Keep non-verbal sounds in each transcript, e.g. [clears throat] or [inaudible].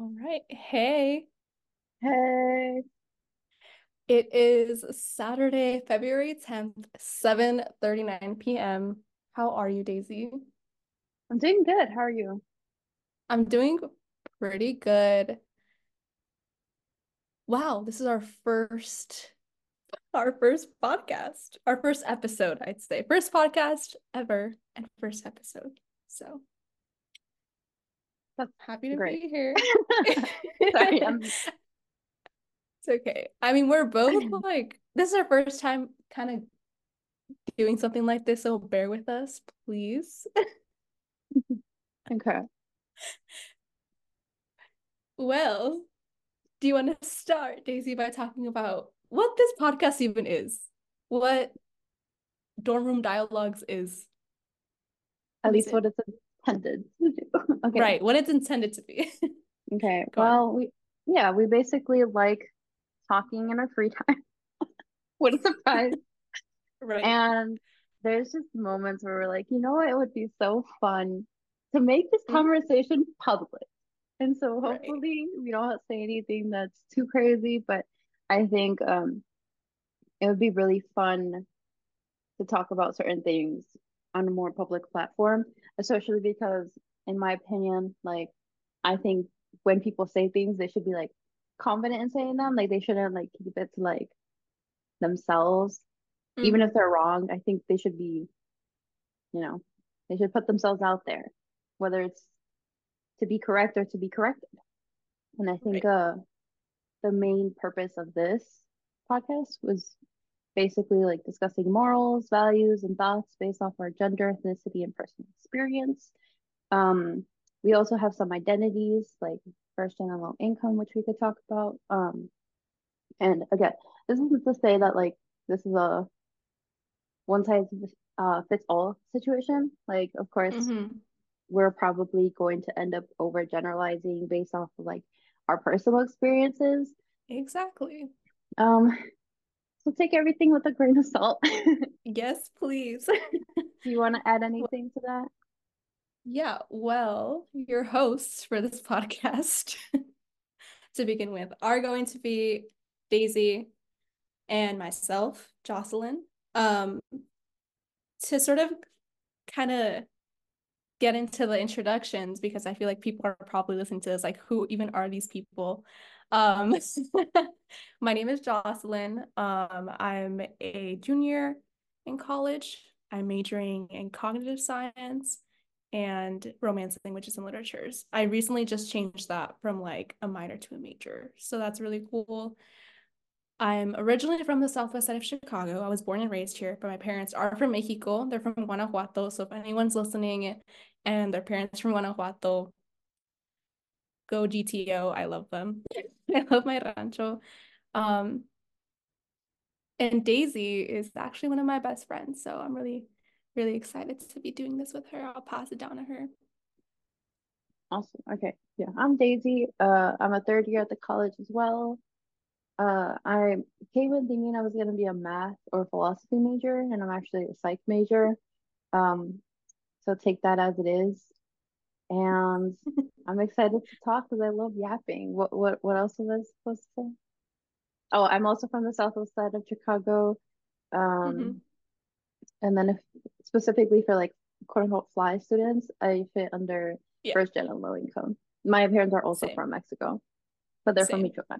All right. Hey, Hey, it is Saturday, February 10th, 7:39 p.m. How are you, Daisy? I'm doing good. How are you? I'm doing pretty good. Wow, this is our first our first podcast, our first episode, I'd say. First podcast ever and first episode. So happy to great. be here. [laughs] Sorry, I'm [laughs] It's okay. I mean, we're both [clears throat] like, this is our first time kind of doing something like this, so bear with us, please. okay. Well, do you want to start, Daisy, by talking about what this podcast even is? What dorm room dialogues is? At least it? what it's intended to do. [laughs] Okay. Right, what it's intended to be. [laughs] Okay. Go on. Well, we yeah, we basically like talking in our free time. [laughs] What a surprise. Right. And there's just moments where we're like, you know what, it would be so fun to make this Mhm. conversation public. And so Right. hopefully we don't say anything that's too crazy, but I think um it would be really fun to talk about certain things on a more public platform, especially because, in my opinion, like I think when people say things, they should be like confident in saying them. Like they shouldn't like keep it to like themselves, even if Mhm. they're wrong. I think they should be, you know, they should put themselves out there, whether it's to be correct or to be corrected. And I think Right. uh the main purpose of this podcast was basically like discussing morals, values, and thoughts based off our gender, ethnicity, and personal experience. Um, we also have some identities like first and low income, which we could talk about. Um, and again, this isn't to say that like this is a one size uh, fits all situation. Like, of course, Mhm. we're probably going to end up over generalizing based off of like our personal experiences. Exactly. Um, so take everything with a grain of salt. [laughs] Yes, please. Do you want to add anything to that? Yeah, well, your hosts for this [laughs] podcast, to begin with, are going to be Daisy and myself, Jocelyn. Um, to sort of kind of get into the introductions because I feel like people are probably listening to this, like, who even are these people? Um, [laughs] my name is Jocelyn. Um, I'm a junior in college. I'm majoring in cognitive science and romance languages and literatures. I recently just changed that from like a minor to a major. So that's really cool. I'm originally from the southwest side of Chicago. I was born and raised here, but my parents are from Mexico. They're from Guanajuato. So if anyone's listening and their parents from Guanajuato, go GTO. I love them. [laughs] I love my rancho. Um, and Daisy is actually one of my best friends. So I'm really, really excited to be doing this with her. I'll pass it down to her. Awesome. Okay. Yeah, I'm Daisy. Uh, I'm a third year at the college as well. Uh, I came in thinking I was going to be a math or philosophy major, and I'm actually a psych major. Um, so take that as it is. And [laughs] I'm excited to talk because I love yapping. What what what else was I supposed to say? Oh, I'm also from the southwest side of Chicago. Um, and then if specifically for like quote unquote FLI students, I fit under Yeah, first gen and low income. My parents are also same, from Mexico, but they're from same. Michoacan.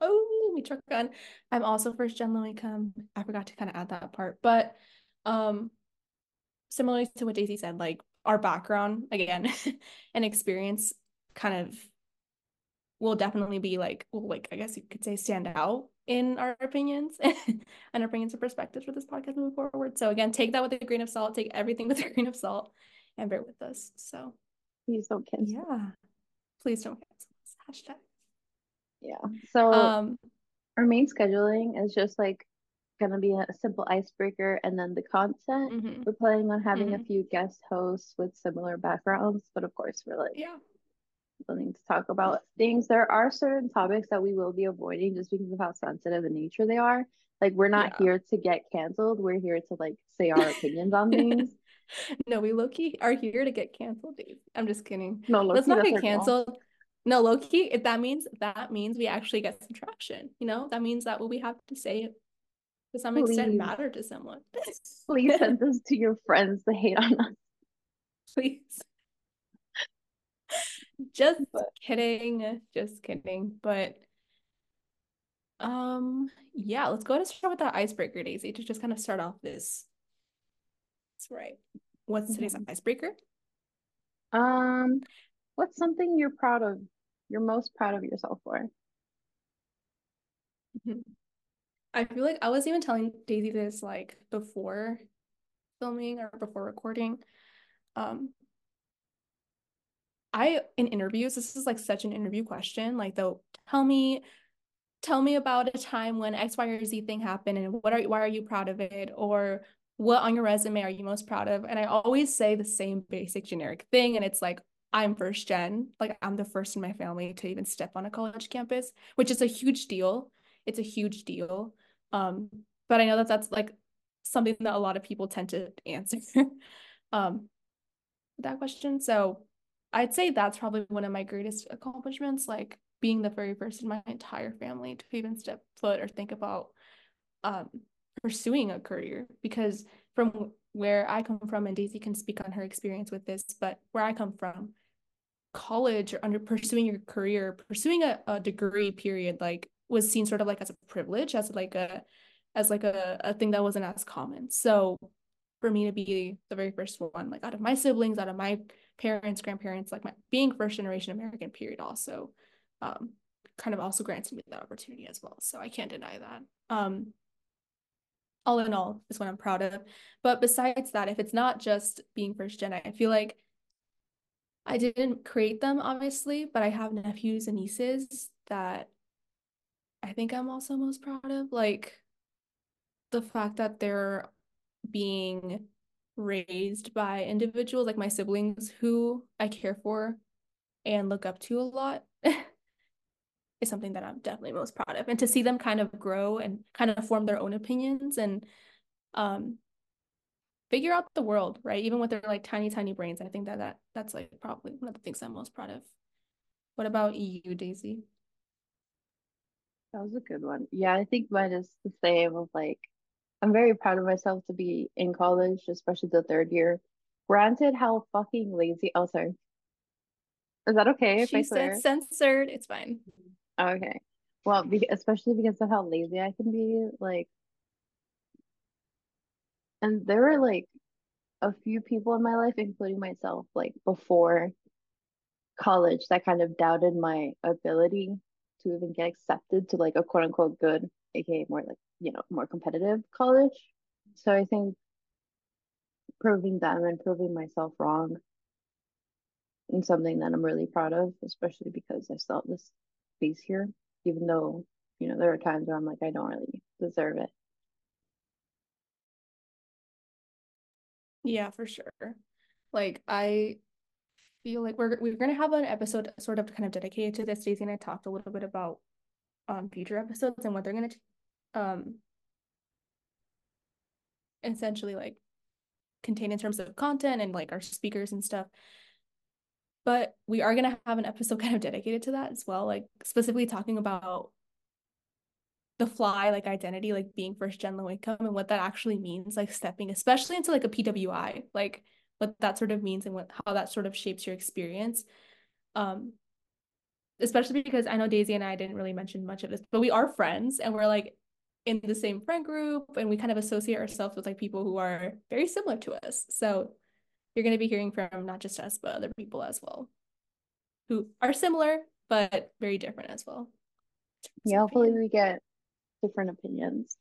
Oh, Michoacan. I'm also first gen low income. I forgot to kind of add that part. But um, similarly to what Daisy said, like our background again [laughs] and experience kind of will definitely be like, well, like I guess you could say stand out in our opinions [laughs] and our opinions and perspectives for this podcast moving forward. So again, take that with a grain of salt, take everything [laughs] with a grain of salt and bear with us. So Please don't cancel. yeah, please don't cancel us. Hashtag. Yeah. So Um, our main scheduling is just like gonna be a simple icebreaker and then the content. mhm, We're planning on having a mhm. few guest hosts with similar backgrounds, but of course we're like Yeah. willing to talk about things. There are certain topics that we will be avoiding just because of how sensitive in nature they are. Like we're not Yeah. here to get canceled. We're here to like say our opinions on things. [laughs] No, we low-key are here to get canceled, dude. I'm just kidding. No, Let's not get our goal. canceled. no, low-key, if that means that means we actually get some traction, you know? That means that what we have to say to some Please. extent matter to someone. [laughs] Please send this to your friends to hate on us. Please. Just but. kidding. Just kidding. But um yeah, let's go ahead and start with that icebreaker, Daisy, to just kind of start off this. That's right. What's mm-hmm. today's icebreaker? Um, what's something you're proud of? You're most proud of yourself for? Mm-hmm. I feel like I was even telling Daisy this like before filming or before recording. Um, I in interviews, this is like such an interview question. Like they'll tell me, tell me about a time when X, Y, or Z thing happened and what are why are you proud of it? Or what on your resume are you most proud of? And I always say the same basic generic thing. And it's like, I'm first gen, like I'm the first in my family to even step on a college campus, which is a huge deal. It's a huge deal. Um, but I know that that's like something that a lot of people tend to answer [laughs] um, that question. So I'd say that's probably one of my greatest accomplishments, like being the very first in my entire family to even step foot or think about um, pursuing a career. Because from where I come from, and Daisy can speak on her experience with this, but where I come from, college or under pursuing your career, pursuing a, a degree period, like was seen sort of like as a privilege, as like a as like a, a thing that wasn't as common. So for me to be the very first one, like out of my siblings, out of my parents, grandparents, like my being first generation American period also um kind of also grants me that opportunity as well. So I can't deny that. Um all in all is what I'm proud of. But besides that, if it's not just being first gen, I feel like I didn't create them obviously, but I have nephews and nieces that I think I'm also most proud of. Like the fact that they're being raised by individuals like my siblings who I care for and look up to a lot [laughs] is something that I'm definitely most proud of. And to see them kind of grow and kind of form their own opinions and um figure out the world, right? Even with their like tiny, tiny brains. I think that, that that's like probably one of the things I'm most proud of. What about you, Daisy? That was a good one. Yeah, I think mine is the same of like I'm very proud of myself to be in college, especially the third year. Granted how fucking lazy oh sorry. Is that okay if she said censored. It's fine. Okay. Well, be- especially because of how lazy I can be, like and there were like a few people in my life, including myself, like before college that kind of doubted my ability to even get accepted to like a quote unquote good, aka more like, you know, more competitive college. So I think proving them and proving myself wrong is something that I'm really proud of, especially because I still have this space here, even though, you know, there are times where I'm like, I don't really deserve it. Yeah, for sure. Like I feel like we're we're gonna have an episode sort of kind of dedicated to this. Daisy and I talked a little bit about um future episodes and what they're gonna um essentially like contain in terms of content and like our speakers and stuff. But we are gonna have an episode [laughs] kind of dedicated to that as well, like specifically talking about the FLI like identity, like being first gen low income and what that actually means, like stepping, especially into like a PWI, like what that sort of means and what how that sort of shapes your experience. Um, especially because I know Daisy and I didn't really mention much of this, but we are friends and we're like in the same friend group and we kind of associate ourselves with like people who are very similar to us. So you're going to be hearing from not just us, but other people as well who are similar, but very different as well. Yeah, hopefully we get different opinions.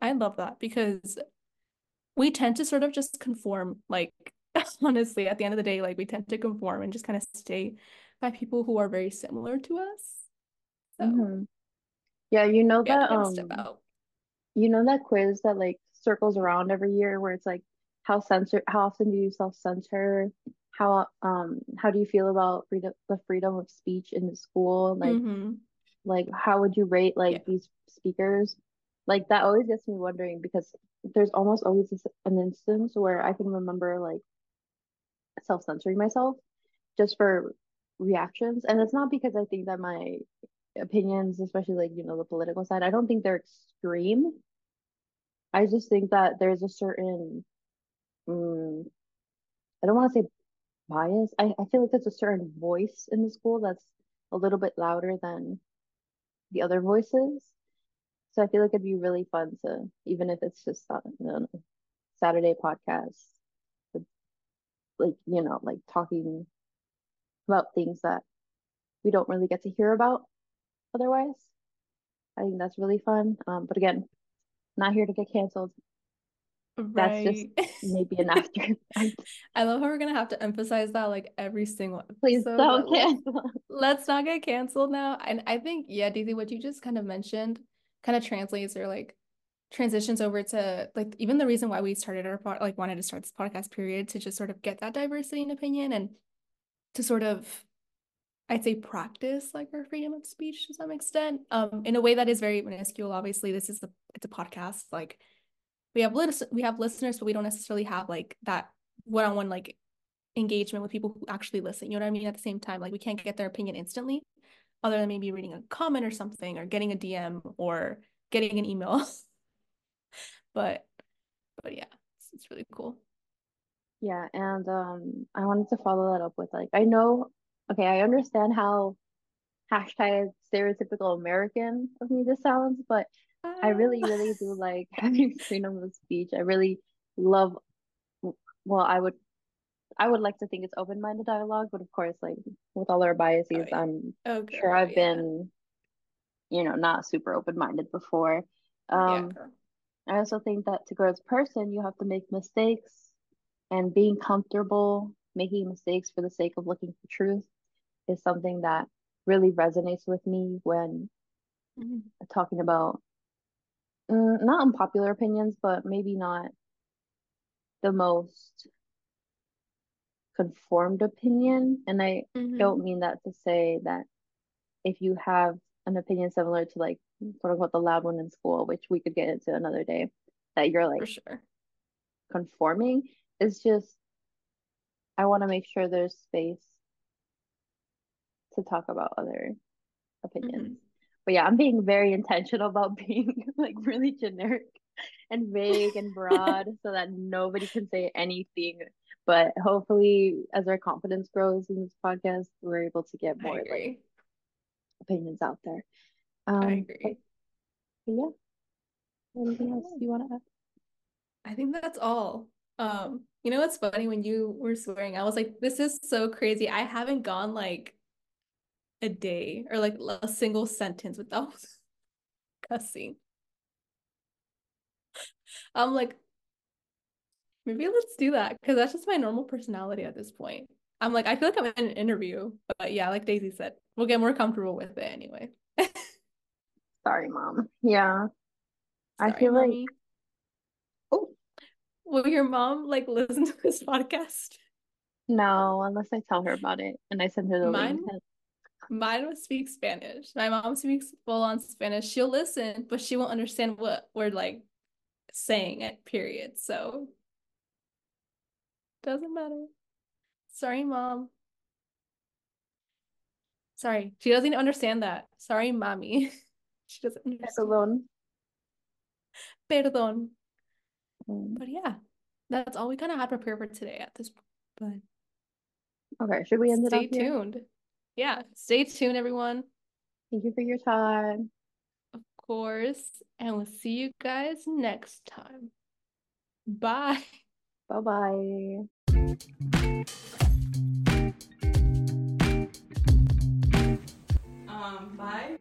I love that because we tend to sort of just conform, like, [laughs] honestly, at the end of the day, like, we tend to conform and just kind of stay by people who are very similar to us. So, mm-hmm. yeah, you know that, um, you know that quiz that like circles around every year where it's like, how censor, how often do you self censor? How um how do you feel about freedom the freedom of speech in the school? Like mm-hmm like how would you rate like yeah. these speakers like that always gets me wondering because there's almost always this, an instance where i can remember like self-censoring myself just for reactions. And it's not because I think that my opinions, especially like, you know, the political side, I don't think they're extreme. I just think that there's a certain, um, I don't want to say bias. I, I feel like there's a certain voice in the school that's a little bit louder than the other voices. So I feel like it'd be really fun to, even if it's just on a Saturday podcast, like, you know, like talking about things that we don't really get to hear about otherwise. I think that's really fun. Um, but again, not here to get canceled. Right. That's just [laughs] maybe an after. I love how we're gonna have to emphasize that like every single episode. Please don't cancel. Let's not get canceled now. And I think, yeah, Daisy, what you just kind of mentioned kind of translates or like transitions over to like even the reason why we started our pod like wanted to start this podcast period to just sort of get that diversity in opinion and to sort of I'd say practice like our freedom of speech to some extent um in a way that is very minuscule obviously. This is a it's a podcast like we have lis- we have listeners but we don't necessarily have like that one-on-one like engagement with people who actually listen you know what I mean at the same time like we can't get their opinion instantly other than maybe reading a comment or something or getting a DM or getting an email [laughs] [laughs] but but yeah it's, it's really cool yeah and um I wanted to follow that up with like I know okay, I understand how hashtag stereotypical American of me this sounds, but I really, ah. really do like [laughs] having freedom of speech. I really love well, I would I would like to think it's open minded dialogue, but of course, like with all our biases, oh, yeah. I'm okay, sure I've yeah. been, you know, not super open minded before. Um yeah. I also think that to grow as a person, you have to make mistakes and being comfortable making mistakes for the sake of looking for truth is something that really resonates with me when mm-hmm. talking about mm, not unpopular opinions, but maybe not the most conformed opinion. And I mm-hmm. don't mean that to say that if you have an opinion similar to like quote unquote the loud one in school, which we could get into another day, that you're like For sure. conforming. It's just I want to make sure there's space to talk about other opinions. Mm-hmm. But yeah, I'm being very intentional about [laughs] being like really generic and vague and broad [laughs] so that nobody can say anything. But hopefully, as our confidence grows in this podcast, we're able to get more like opinions out there. Um, I agree. But, but yeah. Anything else you want to add? I think that's all. Um, you know what's funny when you were swearing, I was like, this is so crazy. I haven't gone like a day or like a single sentence without [laughs] cussing. I'm like, maybe let's do that because that's just my normal personality at this point. I'm like, I feel like I'm in an interview, but yeah, like Daisy said, we'll get more comfortable with it anyway. [laughs] Sorry, mom. Yeah. Sorry, I feel mommy. like Oh. Will your mom like listen to this podcast? No, unless I tell her about it and I send her the Mine? link. Mine would speak Spanish. My mom speaks full on Spanish. She'll listen, but she won't understand what we're like saying at period. So doesn't matter. Sorry, mom. Sorry, she doesn't understand that. Sorry, mommy. [laughs] she doesn't understand. Perdón. Perdón. Mm. But yeah, that's all we kind of had prepared for today at this point. But okay, should we end it? Stay tuned. Here? yeah, stay tuned, everyone. Thank you for your time. Of course. And we'll see you guys next time. Bye. Bye bye. Um, bye.